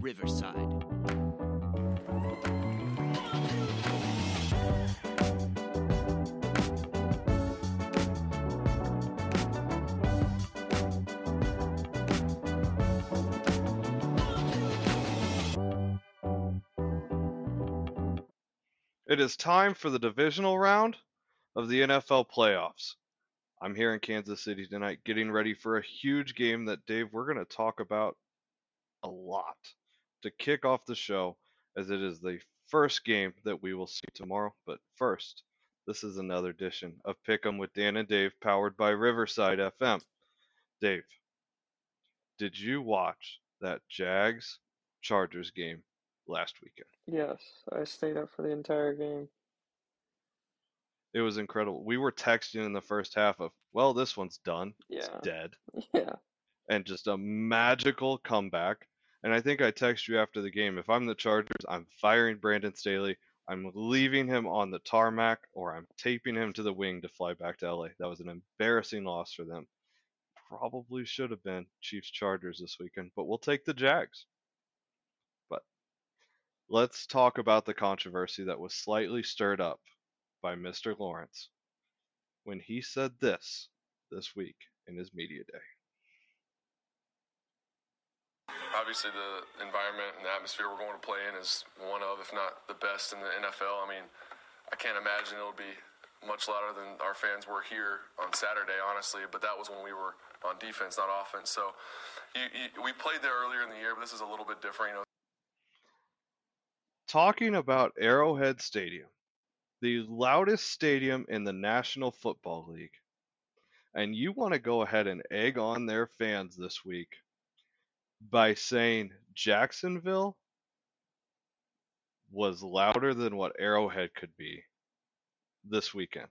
Riverside. It is time for the divisional round of the NFL playoffs. I'm here in Kansas City tonight getting ready for a huge game that, Dave, we're going to talk about a lot to kick off the show as it is the first game that we will see tomorrow. But first, this is another edition of Pick 'em with Dan and Dave powered by Riverside FM. Dave, did you watch that Jags Chargers game last weekend? Yes, I stayed up for the entire game. It was incredible. We were texting in the first half of, well, this one's done. It's Yeah. dead. Yeah. And just a magical comeback. And I think I text you after the game. If I'm the Chargers, I'm firing Brandon Staley. I'm leaving him on the tarmac or I'm taping him to the wing to fly back to LA. That was an embarrassing loss for them. Probably should have been Chiefs Chargers this weekend, but we'll take the Jags. But let's talk about the controversy that was slightly stirred up by Mr. Lawrence when he said this this week in his media day. Obviously, the environment and the atmosphere we're going to play in is one of, if not the best in the NFL. I mean, I can't imagine it'll be much louder than our fans were here on Saturday, honestly. But that was when we were on defense, not offense. So you, you, we played there earlier in the year, but this is a little bit different. You know, talking about Arrowhead Stadium, the loudest stadium in the National Football League, and you want to go ahead and egg on their fans this week by saying Jacksonville was louder than what Arrowhead could be this weekend.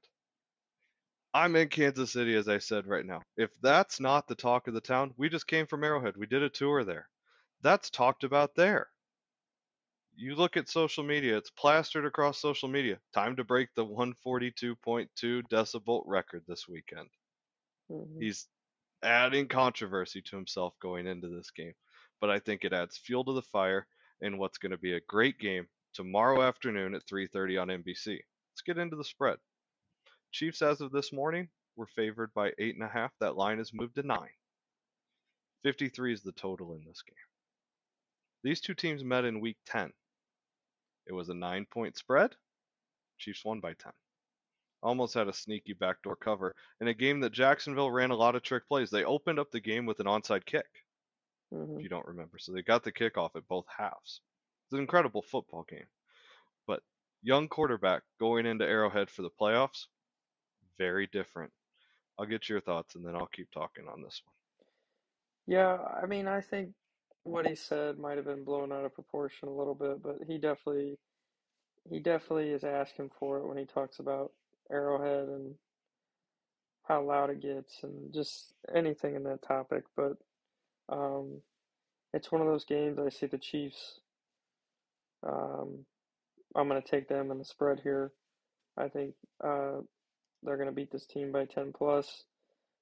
I'm in Kansas City, as I said right now. If that's not the talk of the town, we just came from Arrowhead. We did a tour there. That's talked about there you look at social media, it's plastered across social media. Time to break the 142.2 decibel record this weekend. Mhm. He's adding controversy to himself going into this game, but I think it adds fuel to the fire in what's going to be a great game tomorrow afternoon at 3:30 on NBC. Let's get into the spread. Chiefs, as of this morning, were favored by eight and a half. That line has moved to nine. 53 is the total in this game. These two teams met in week 10. It was a nine point spread. Chiefs won by 10. Almost had a sneaky backdoor cover in a game that Jacksonville ran a lot of trick plays. They opened up the game with an onside kick, if Mhm. you don't remember. So they got the kickoff at both halves. It's an incredible football game. But young quarterback going into Arrowhead for the playoffs, very different. I'll get your thoughts and then I'll keep talking on this one. Yeah, I mean, I think what he said might have been blown out of proportion a little bit, but he definitely he definitely is asking for it when he talks about Arrowhead and how loud it gets and just anything in that topic. But um, it's one of those games I see the Chiefs. Um, I'm going to take them in the spread here. I think uh, they're going to beat this team by 10 plus.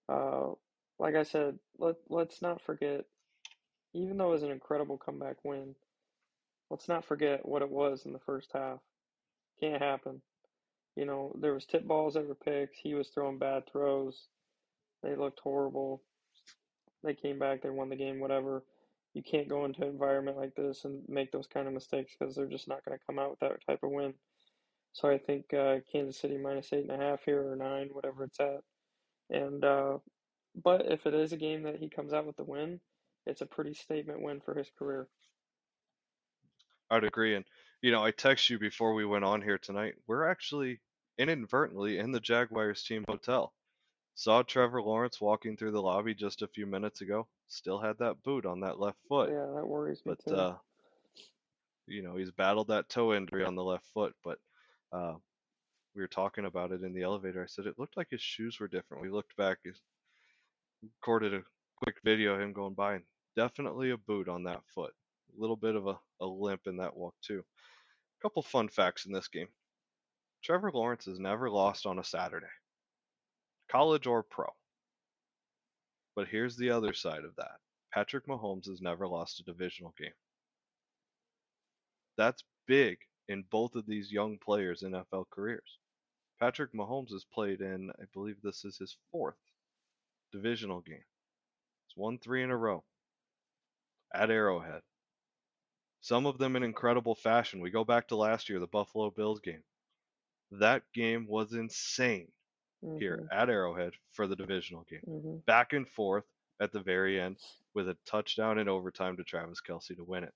Uh, like I said, let let's not forget, even though it was an incredible comeback win, let's not forget what it was in the first half. Can't happen. You know, there was tip balls that were picked. He was throwing bad throws. They looked horrible. They came back. They won the game. Whatever. You can't go into an environment like this and make those kind of mistakes because they're just not going to come out with that type of win. So I think uh, Kansas City minus eight and a half here or nine, whatever it's at. And uh, but if it is a game that he comes out with the win, it's a pretty statement win for his career. I'd agree. And, you know, I text you before we went on here tonight. We're actually inadvertently in the Jaguars team hotel. Saw Trevor Lawrence walking through the lobby just a few minutes ago. Still had that boot on that left foot. Yeah, that worries me but too. uh, you know he's battled that toe injury on the left foot. But uh, we were talking about it in the elevator. I said it looked like his shoes were different. We looked back, recorded a quick video of him going by, and definitely a boot on that foot. Little bit of a, a limp in that walk too. A couple fun facts in this game. Trevor Lawrence has never lost on a Saturday, college or pro. But here's the other side of that. Patrick Mahomes has never lost a divisional game. That's big in both of these young players' in NFL careers. Patrick Mahomes has played in, I believe this is his fourth divisional game. It's won three in a row at Arrowhead. Some of them in incredible fashion. We go back to last year, the Buffalo Bills game. That game was insane here at Arrowhead for the divisional game. hmm Back and forth at the very end with a touchdown in overtime to Travis Kelce to win it.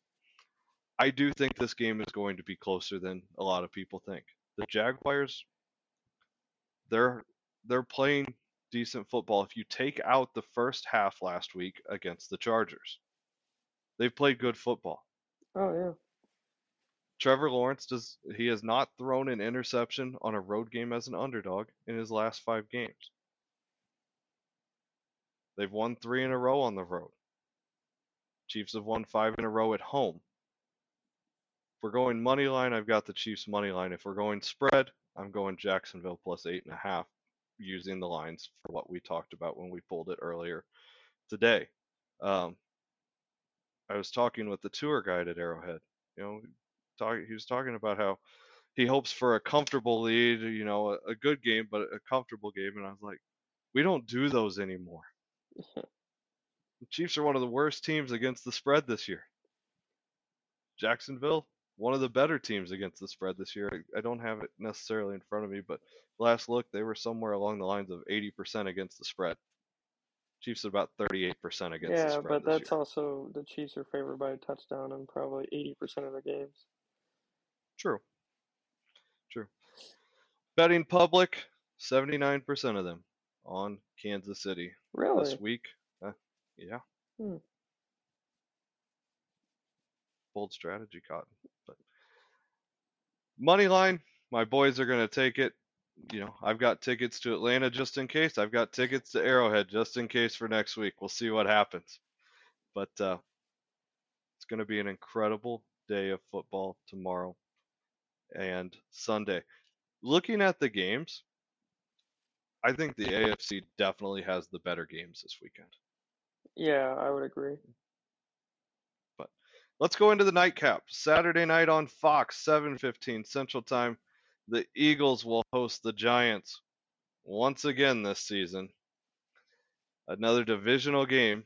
I do think this game is going to be closer than a lot of people think. The Jaguars, they're they're playing decent football. If you take out the first half last week against the Chargers, they've played good football. Oh yeah. Trevor Lawrence does he has not thrown an interception on a road game as an underdog in his last five games. They've won three in a row on the road. Chiefs have won five in a row at home. If we're going money line, I've got the Chiefs money line. If we're going spread, I'm going Jacksonville plus eight and a half, using the lines for what we talked about when we pulled it earlier today. Um, I was talking with the tour guide at Arrowhead. You know, talk, he was talking about how he hopes for a comfortable lead, you know, a, a good game, but a comfortable game. And I was like, we don't do those anymore. The Chiefs are one of the worst teams against the spread this year. Jacksonville, one of the better teams against the spread this year. I, I don't have it necessarily in front of me, but last look, they were somewhere along the lines of 80% against the spread. Chiefs at about 38% against the Yeah, but that's year. also the Chiefs are favored by a touchdown in probably eighty percent of their games. True. True. Betting public, 79% of them on Kansas City Really? this week. Uh, yeah. Hmm. Bold strategy, Cotton. But money line, my boys are going to take it. You know, I've got tickets to Atlanta just in case. I've got tickets to Arrowhead just in case for next week. We'll see what happens. But uh, it's going to be an incredible day of football tomorrow and Sunday. Looking at the games, I think the AFC definitely has the better games this weekend. Yeah, I would agree. But let's go into the nightcap. Saturday night on Fox, 7:15 Central Time. The Eagles will host the Giants once again this season. Another divisional game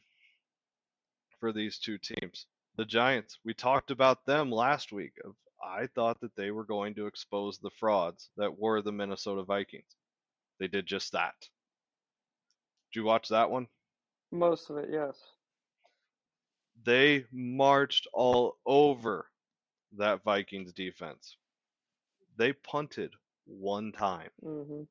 for these two teams. The Giants, we talked about them last week. I thought that they were going to expose the frauds that were the Minnesota Vikings. They did just that. Did you watch that one? Most of it, yes. They marched all over that Vikings defense. They punted one time. hmm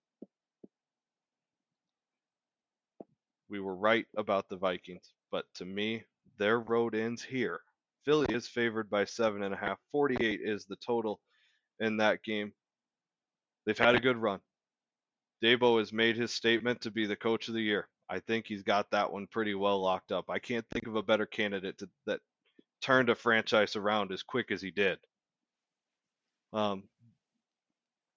We were right about the Vikings, but to me, their road ends here. Philly is favored by seven and a half. 48 is the total in that game. They've had a good run. Daboll has made his statement to be the coach of the year. I think he's got that one pretty well locked up. I can't think of a better candidate to, that turned a franchise around as quick as he did. Um,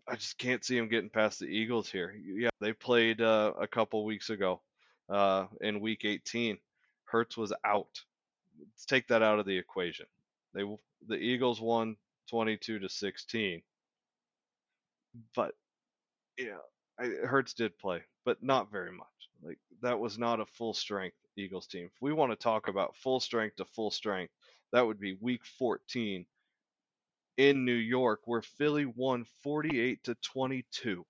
I just can't see him getting past the Eagles here. Yeah, they played uh, a couple weeks ago uh, in Week 18. Hurts was out. Let's take that out of the equation. They the Eagles won 22 to 16, but yeah, I, Hurts did play, but not very much. Like that was not a full strength Eagles team. If we want to talk about full strength to full strength, that would be Week 14 in New York, where Philly won 48 to 22.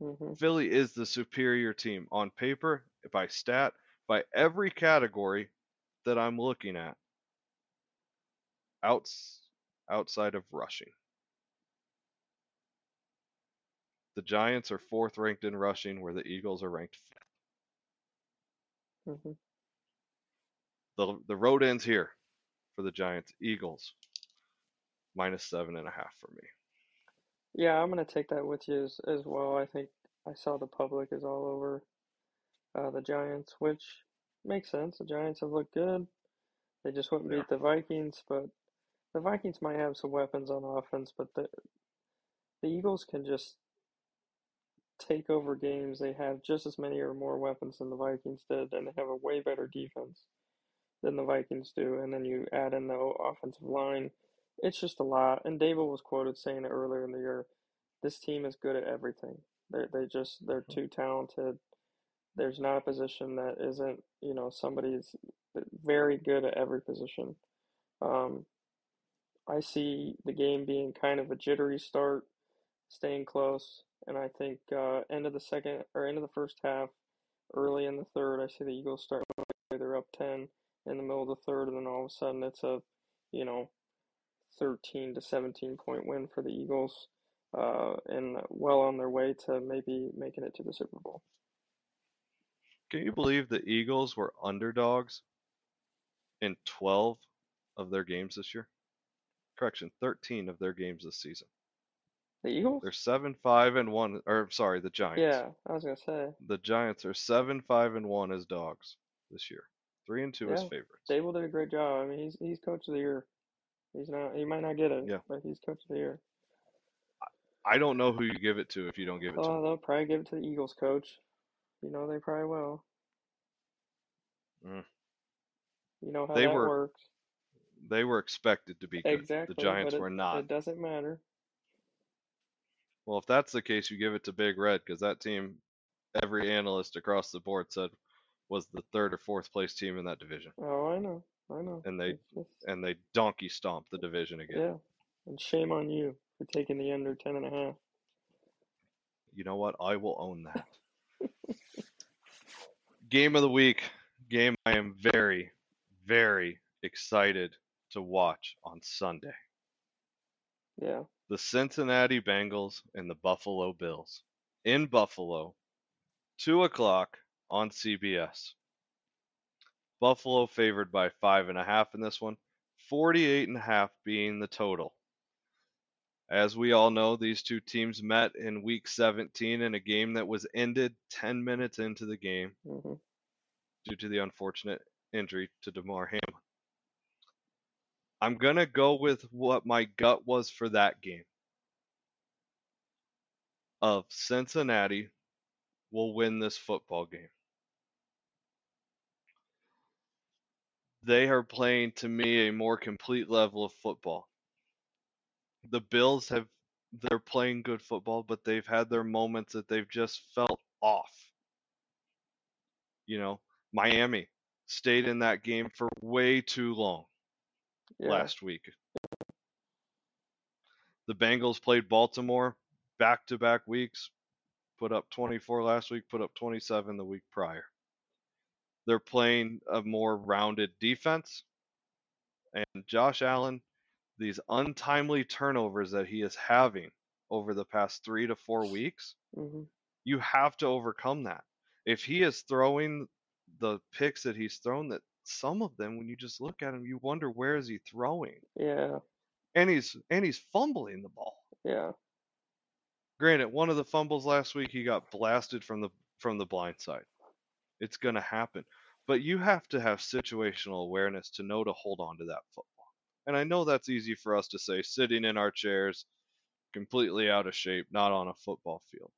hmm Philly is the superior team on paper, by stat, by every category that I'm looking at. Outs outside of rushing. The Giants are fourth ranked in rushing, where the Eagles are ranked fifth. hmm The the road ends here for the Giants. Eagles minus seven and a half for me. Yeah, I'm gonna take that with you as, as well. I think I saw the public is all over uh, the Giants, which makes sense. The Giants have looked good. They just wouldn't Yeah. beat the Vikings, but the Vikings might have some weapons on offense, but the the Eagles can just take over games. They have just as many or more weapons than the Vikings did, and they have a way better defense than the Vikings do. And then you add in the offensive line it's just a lot. And Daboll was quoted saying it earlier in the year. This team is good at everything. They they just they're Mhm. too talented. There's not a position that isn't you know somebody's very good at every position. Um, I see the game being kind of a jittery start, staying close, and I think uh, end of the second or end of the first half, early in the third, I see the Eagles start. They're up ten in the middle of the third, and then all of a sudden it's a, you know, thirteen to seventeen point win for the Eagles, uh, and well on their way to maybe making it to the Super Bowl. Can you believe the Eagles were underdogs in 12 of their games this year? Correction, 13 of their games this season. The Eagles? They're 7 5 and 1 or sorry, the Giants. Yeah, I was gonna say The Giants are 7 5 and 1 as dogs this year. 3 and 2 as Yeah. favorites. Daboll did a great job. I mean, he's he's coach of the year. He's not. He might not get it. Yeah. But he's coach of the year. I don't know who you give it to if you don't give it to Oh, they'll probably give it to the Eagles coach. You know they probably will. Mm. You know how They that were works. They were expected to be good. Exactly. The Giants it, were not. It doesn't matter. Well, if that's the case, you give it to Big Red because that team, every analyst across the board said, was the third or fourth place team in that division, Oh, I know. I know. And they- just- and they donkey stomped the division again. yeah. And shame on you for taking the under ten and a half. You know what? I will own that. game of the week, game I am very, very excited to watch on Sunday. Yeah. The Cincinnati Bengals and the Buffalo Bills in Buffalo, two o'clock on CBS. Buffalo favored by five and a half in this one, 48 and a half being the total. As we all know, these two teams met in week 17 in a game that was ended 10 minutes into the game hmm due to the unfortunate injury to Damar Hamlin. I'm going to go with what my gut was for that game. Of Cincinnati will win this football game. They are playing to me a more complete level of football. The Bills have they're playing good football, but they've had their moments that they've just felt off. You know, Miami stayed in that game for way too long Yeah. last week. The Bengals played Baltimore back to back weeks, put up 24 last week, put up 27 the week prior. They're playing a more rounded defense. And Josh Allen, these untimely turnovers that he is having over the past three to four weeks, hmm you have to overcome that. If he is throwing the picks that he's thrown, that some of them, when you just look at him, you wonder where is he throwing, Yeah. and he's and he's fumbling the ball. Yeah. Granted, one of the fumbles last week, he got blasted from the from the blind side. It's gonna happen, but you have to have situational awareness to know to hold on to that football. And I know that's easy for us to say, sitting in our chairs, completely out of shape, not on a football field.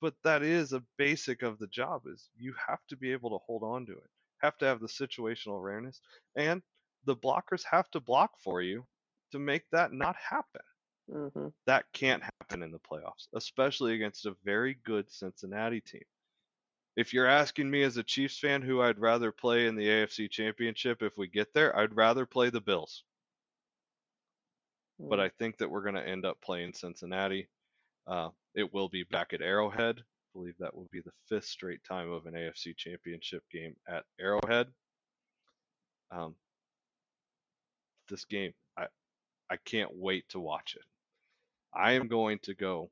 But that is a basic of the job is you have to be able to hold on to it. Have to have the situational awareness and the blockers have to block for you to make that not happen. hmm That can't happen in the playoffs, especially against a very good Cincinnati team. If you're asking me as a Chiefs fan who I'd rather play in the AFC Championship if we get there, I'd rather play the Bills but I think that we're going to end up playing Cincinnati. Uh, it will be back at Arrowhead. I believe that will be the fifth straight time of an AFC Championship game at Arrowhead. Um, this game, I I can't wait to watch it. I am going to go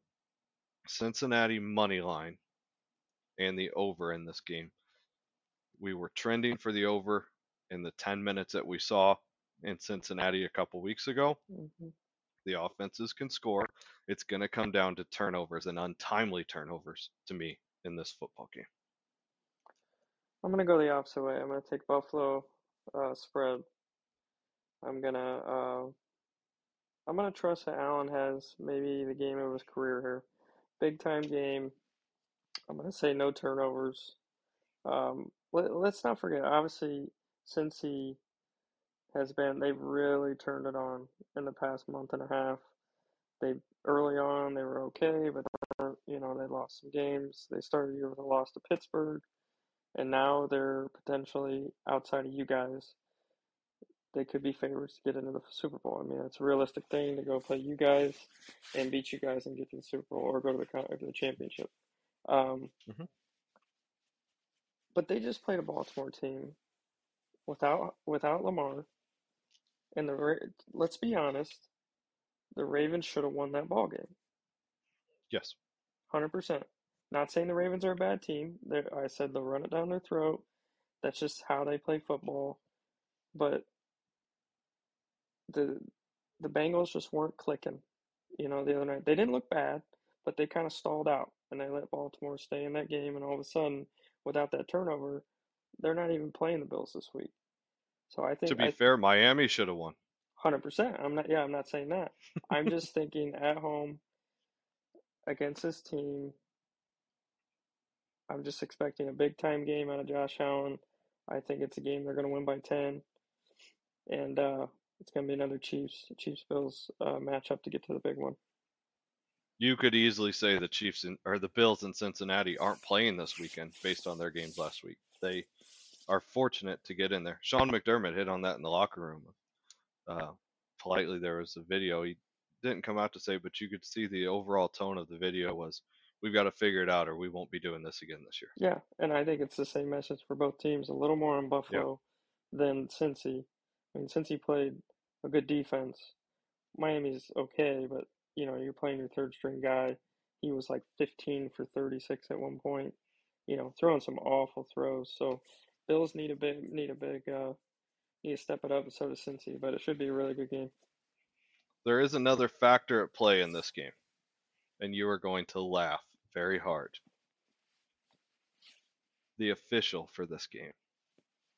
Cincinnati money line and the over in this game. We were trending for the over in the 10 minutes that we saw in Cincinnati a couple weeks ago hmm the offenses can score. It's going to come down to turnovers and untimely turnovers to me in this football game. I'm gonna go the opposite way. I'm gonna take Buffalo uh, spread. I'm gonna uh, I'm gonna trust that Allen has maybe the game of his career here. Big time game. I'm gonna say no turnovers. Um, let, let's not forget, obviously, since he has been they've really turned it on in the past month and a half. They early on they were okay, but you know they lost some games. They started the year with a loss to Pittsburgh, and now they're potentially outside of you guys. They could be favorites to get into the Super Bowl. I mean, it's a realistic thing to go play you guys and beat you guys and get to the Super Bowl or go to the to the championship. Um, Mhm. But they just played a Baltimore team without without Lamar, and the Ra- let's be honest, the Ravens should have won that ball game. Yes. Hundred percent. Not saying the Ravens are a bad team. they I said they'll run it down their throat. That's just how they play football. But the the Bengals just weren't clicking. You know, the other night they didn't look bad, but they kind of stalled out and they let Baltimore stay in that game. And all of a sudden, without that turnover, they're not even playing the Bills this week. So I think To be I, fair, Miami should have won. Hundred percent. I'm not. Yeah, I'm not saying that. I'm just thinking at home against this team. I'm just expecting a big time game out of Josh Allen. I think it's a game they're going to win by ten, and uh, it's going to be another Chiefs Chiefs Bills uh, matchup to get to the big one. You could easily say the Chiefs in, or the Bills in Cincinnati aren't playing this weekend based on their games last week. They are fortunate to get in there. Sean McDermott hit on that in the locker room. Uh, politely, there was a video. He didn't come out to say, but you could see the overall tone of the video was, "We've got to figure it out, or we won't be doing this again this year." Yeah, and I think it's the same message for both teams. A little more on Buffalo than Cincy. I mean, Cincy played a good defense. Miami's okay, but you know, you're playing your third string guy. He was like 15 for 36 at one point. You know, throwing some awful throws. So Bills need a big need a big uh need to step it up and so does Cincy, but it should be a really good game. There is another factor at play in this game, and you are going to laugh very hard. The official for this game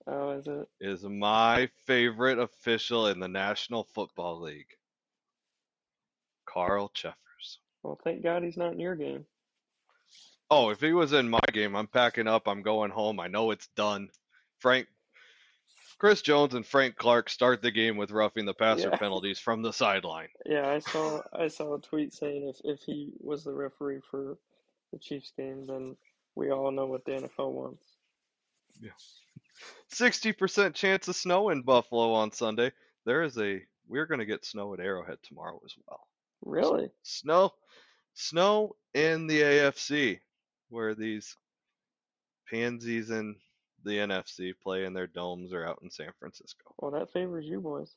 Oh, is it? is my favorite official in the National Football League, Carl Cheffers. Well, thank God he's not in your game. Oh, if he was in my game, I'm packing up. I'm going home. I know it's done. Frank, Chris Jones, and Frank Clark start the game with roughing the passer Yeah. penalties from the sideline. Yeah, I saw I saw a tweet saying if if he was the referee for the Chiefs game, then we all know what the NFL wants. Yeah, Sixty percent chance of snow in Buffalo on Sunday. There is a. We're going to get snow at Arrowhead tomorrow as well. Really? Snow, snow in the AFC, where these pansies in the NFC play in their domes or out in San Francisco. Well, that favors you boys.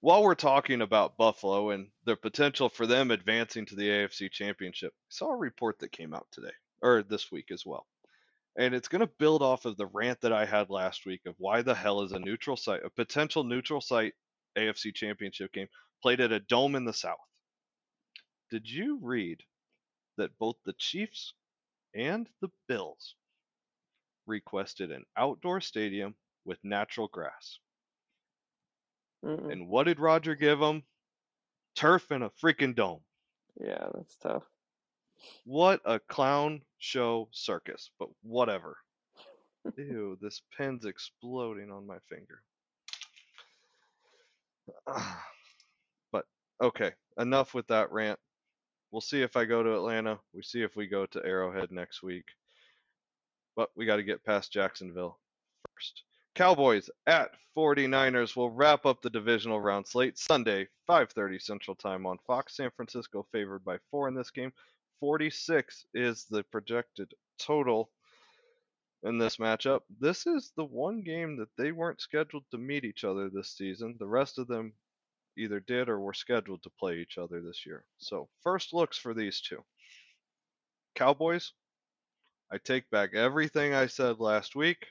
while we're talking about Buffalo and the potential for them advancing to the AFC Championship, I saw a report that came out today or this week as well. And it's going to build off of the rant that I had last week of why the hell is a neutral site, a potential neutral site AFC Championship game played at a dome in the South. Did you read that both the Chiefs and the Bills requested an outdoor stadium with natural grass? Mm-mm. And what did Roger give them? Turf and a freaking dome. Yeah, that's tough. What a clown show circus, but whatever. Ew, this pen's exploding on my finger. Ah. Okay, enough with that rant. We'll see if I go to Atlanta. We see if we go to Arrowhead next week. But we got to get past Jacksonville first. Cowboys at 49ers will wrap up the divisional round slate Sunday, 5:30 Central Time on Fox. San Francisco favored by 4 in this game. 46 is the projected total in this matchup. This is the one game that they weren't scheduled to meet each other this season. The rest of them either did or were scheduled to play each other this year. So, first looks for these two. Cowboys, I take back everything I said last week.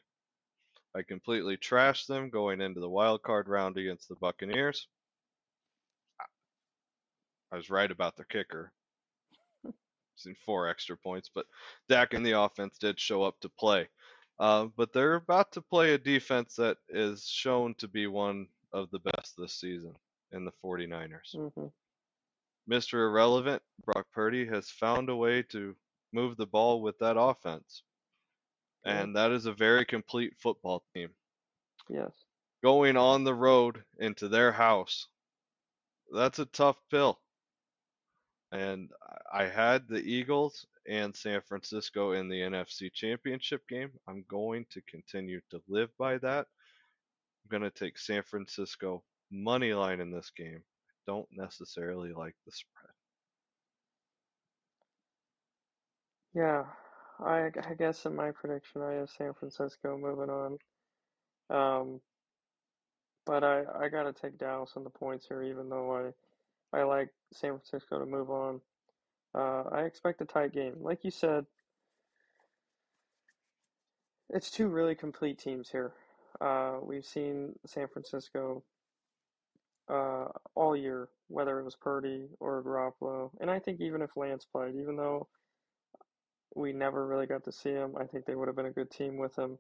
I completely trashed them going into the wild card round against the Buccaneers. I was right about their kicker. Seen four extra points, but Dak and the offense did show up to play. Uh, but they're about to play a defense that is shown to be one of the best this season in the 49ers. hmm Mr. Irrelevant, Brock Purdy, has found a way to move the ball with that offense. And that is a very complete football team. Yes. going on the road into their house. That's a tough pill. And I had the Eagles and San Francisco in the NFC Championship game. I'm going to continue to live by that. I'm going to take San Francisco money line in this game. I Don't necessarily like the spread. Yeah, I, I guess in my prediction, I have San Francisco moving on. Um, but I, I gotta take Dallas on the points here, even though I, I like San Francisco to move on. Uh, I expect a tight game. Like you said, it's two really complete teams here. Uh, we've seen San Francisco uh, all year, whether it was Purdy or Garoppolo. And I think even if Lance played, even though we never really got to see him, I think they would have been a good team with him.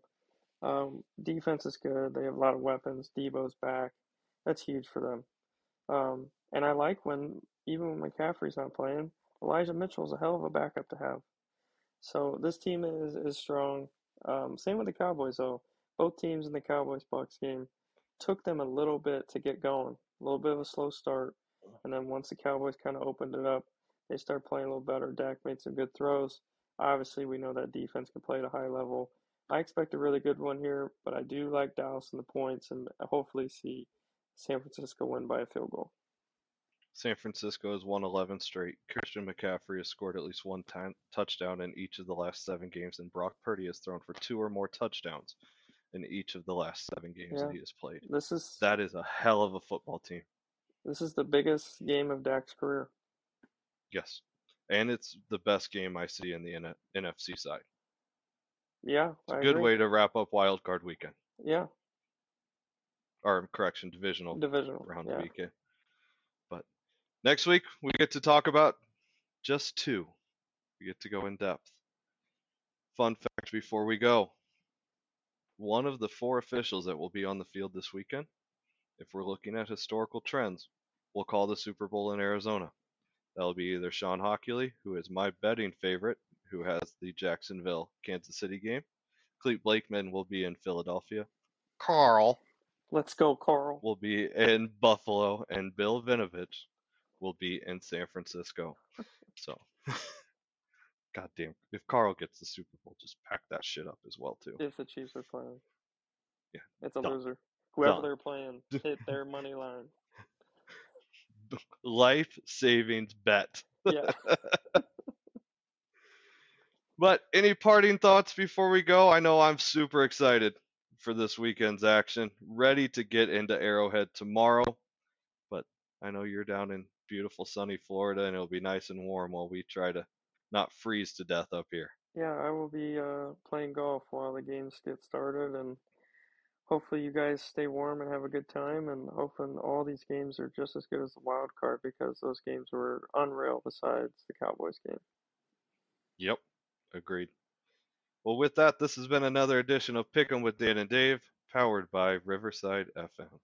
Um, defense is good. They have a lot of weapons. Deebo's back. That's huge for them. Um, and I like when, even when McCaffrey's not playing, Elijah Mitchell's a hell of a backup to have. So this team is, is strong. Um, same with the Cowboys, though. Both teams in the Cowboys Bucks game took them a little bit to get going. A little bit of a slow start. Uh-huh. And then once the Cowboys kind of opened it up, they started playing a little better. Dak made some good throws. Obviously, we know that defense can play at a high level. I expect a really good one here, but I do like Dallas in the points and hopefully see San Francisco win by a field goal. San Francisco has won 11 straight. Christian McCaffrey has scored at least one time, touchdown in each of the last seven games, and Brock Purdy has thrown for two or more touchdowns in each of the last seven games Yeah. that he has played. This is That is a hell of a football team. this is the biggest game of Dak's career. Yes. And it's the best game I see in the N- NFC side. Yeah, It's a good agree. way to wrap up wild card weekend. Yeah, Or correction, divisional divisional. round yeah. weekend. But next week we get to talk about just two. We get to go in depth. Fun fact before we go. One of the four officials that will be on the field this weekend, if we're looking at historical trends, will call the Super Bowl in Arizona. That'll be either Shawn Hochuli, who is my betting favorite, who has the Jacksonville Kansas City game. Clete Blakeman will be in Philadelphia. Carl Let's go, Carl. will be in Buffalo, and Bill Vinovich will be in San Francisco. So, goddamn, if Carl gets the Super Bowl, just pack that shit up as well too. If the Chiefs are playing. Yeah, It's a done. loser. Whoever Done. they're playing, hit their money line. Life savings bet. Yeah. But any parting thoughts before we go? I know I'm super excited for this weekend's action. Ready to get into Arrowhead tomorrow. But I know you're down in beautiful sunny Florida and it'll be nice and warm while we try to not freeze to death up here. Yeah, I will be uh, playing golf while the games get started, and hopefully you guys stay warm and have a good time. And hopefully all these games are just as good as the wild card because those games were unreal. Besides the Cowboys game. Yep, agreed. Well, with that, this has been another edition of Pick'em with Dan and Dave, powered by Riverside FM.